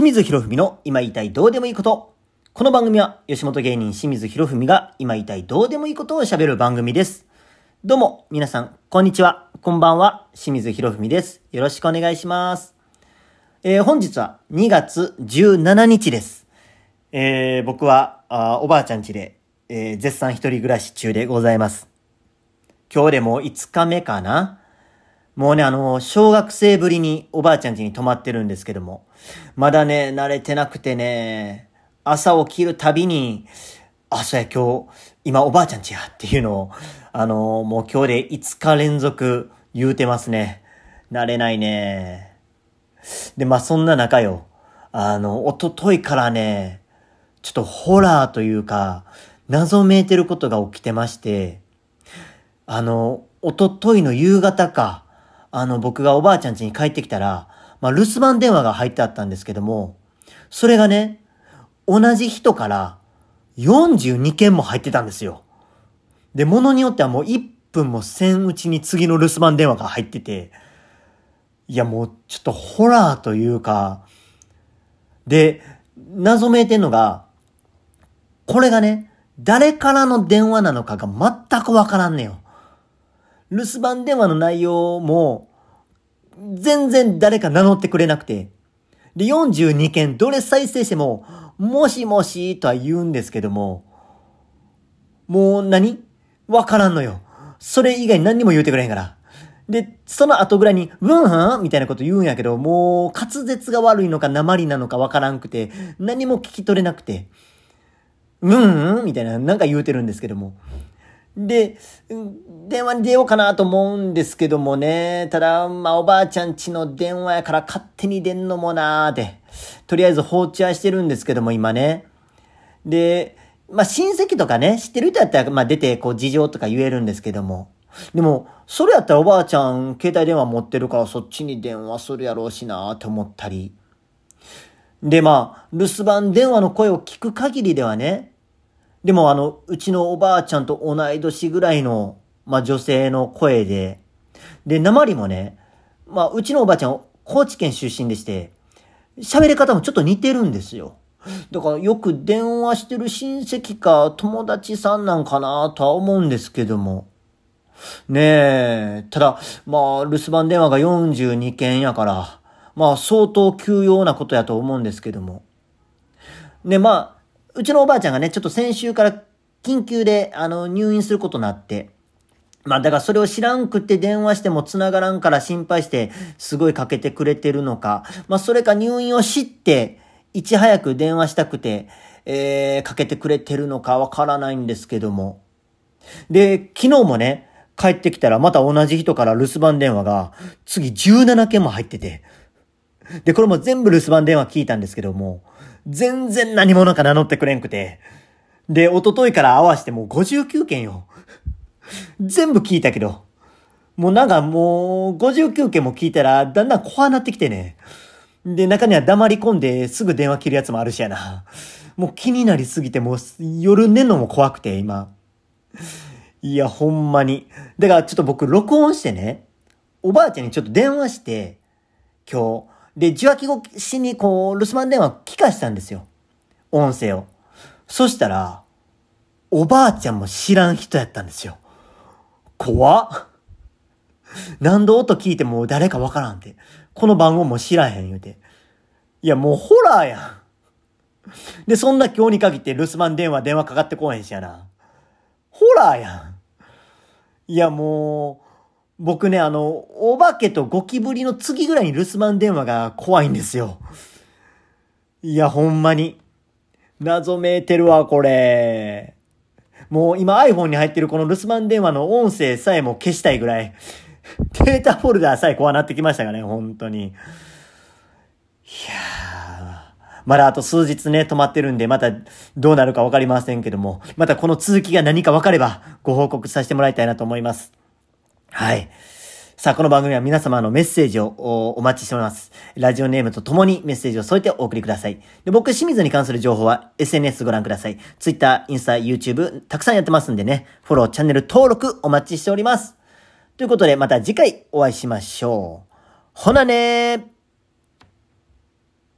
清水博文の今言いたいどうでもいいこと。この番組は吉本芸人清水博文が今言いたいどうでもいいことを喋る番組です。どうも、皆さん、こんにちは。こんばんは。清水博文です。よろしくお願いします。えー、本日は2月17日です。えー、僕は、あおばあちゃん家で、えー、絶賛一人暮らし中でございます。今日でも5日目かなもうね、あの、小学生ぶりにおばあちゃん家に泊まってるんですけども、まだね、慣れてなくてね、朝起きるたびに、あ、そや、今日、今おばあちゃん家やっていうのを、あの、もう今日で5日連続言うてますね。慣れないね。で、まあ、そんな中よ、あの、おとといからね、ちょっとホラーというか、謎めいてることが起きてまして、あの、おとといの夕方か、あの、僕がおばあちゃん家に帰ってきたら、まあ、留守番電話が入ってあったんですけども、それがね、同じ人から42件も入ってたんですよ。で、ものによってはもう1分もせんうちに次の留守番電話が入ってて、いやもうちょっとホラーというか、で、謎めいてんのが、これがね、誰からの電話なのかが全くわからんねよ。留守番電話の内容も、全然誰か名乗ってくれなくて。で、42件どれ再生しても、もしもしとは言うんですけども、もう何？わからんのよ。それ以外何にも言うてくれへんから。で、その後ぐらいに、うんはんみたいなこと言うんやけど、もう滑舌が悪いのか鉛なのかわからんくて、何も聞き取れなくて、うんうんみたいな、なんか言うてるんですけども。で、電話に出ようかなと思うんですけどもね。ただ、まあ、おばあちゃんちの電話やから勝手に出んのもなーって。とりあえず放置はしてるんですけども、今ね。で、まあ、親戚とかね、知ってる人やったら、まあ、出て、こう、事情とか言えるんですけども。でも、それやったらおばあちゃん、携帯電話持ってるからそっちに電話するやろうしなーって思ったり。で、まあ、留守番電話の声を聞く限りではね、でもあの、うちのおばあちゃんと同い年ぐらいの、まあ女性の声で、で、鉛もね、まあうちのおばあちゃん、高知県出身でして、喋り方もちょっと似てるんですよ。だからよく電話してる親戚か友達さんなんかなとは思うんですけども。ねえ、ただ、まあ留守番電話が42件やから、まあ相当急要なことやと思うんですけども。で、まあ、うちのおばあちゃんがね、ちょっと先週から緊急で、あの、入院することになって、まあだからそれを知らんくって電話しても繋がらんから心配して、すごいかけてくれてるのか、まあそれか入院を知って、いち早く電話したくて、えー、かけてくれてるのかわからないんですけども。で、昨日もね、帰ってきたらまた同じ人から留守番電話が、次17件も入ってて。で、これも全部留守番電話聞いたんですけども、全然何者か名乗ってくれんくて。で、おとといから合わせてもう59件よ。全部聞いたけど。もうなんかもう59件も聞いたらだんだん怖なってきてね。で、中には黙り込んですぐ電話切るやつもあるしやな。もう気になりすぎてもう夜寝んのも怖くて今。いや、ほんまに。だからちょっと僕録音してね、おばあちゃんにちょっと電話して、今日、で、受話器越しにこう、留守番電話聞かしたんですよ。音声を。そしたら、おばあちゃんも知らん人やったんですよ。怖っ。何度音聞いても誰かわからんって。この番号も知らへん言うて。いや、もうホラーやん。で、そんな今日に限って留守番電話電話かかってこへんしやな。ホラーやん。いや、もう、僕ね、あの、お化けとゴキブリの次ぐらいに留守番電話が怖いんですよ。いや、ほんまに。謎めいてるわ、これ。もう今 iPhone に入ってるこの留守番電話の音声さえも消したいぐらい。データフォルダーさえ怖なってきましたがね、本当に。いやー、まだあと数日ね、止まってるんで、またどうなるかわかりませんけども、またこの続きが何かわかればご報告させてもらいたいなと思います。はい。さあ、この番組は皆様のメッセージをお待ちしております。ラジオネームとともにメッセージを添えてお送りください。で僕、清水に関する情報は SNS ご覧ください。Twitter、インスタ、YouTube、たくさんやってますんでね、フォロー、チャンネル登録お待ちしております。ということで、また次回お会いしましょう。ほなねー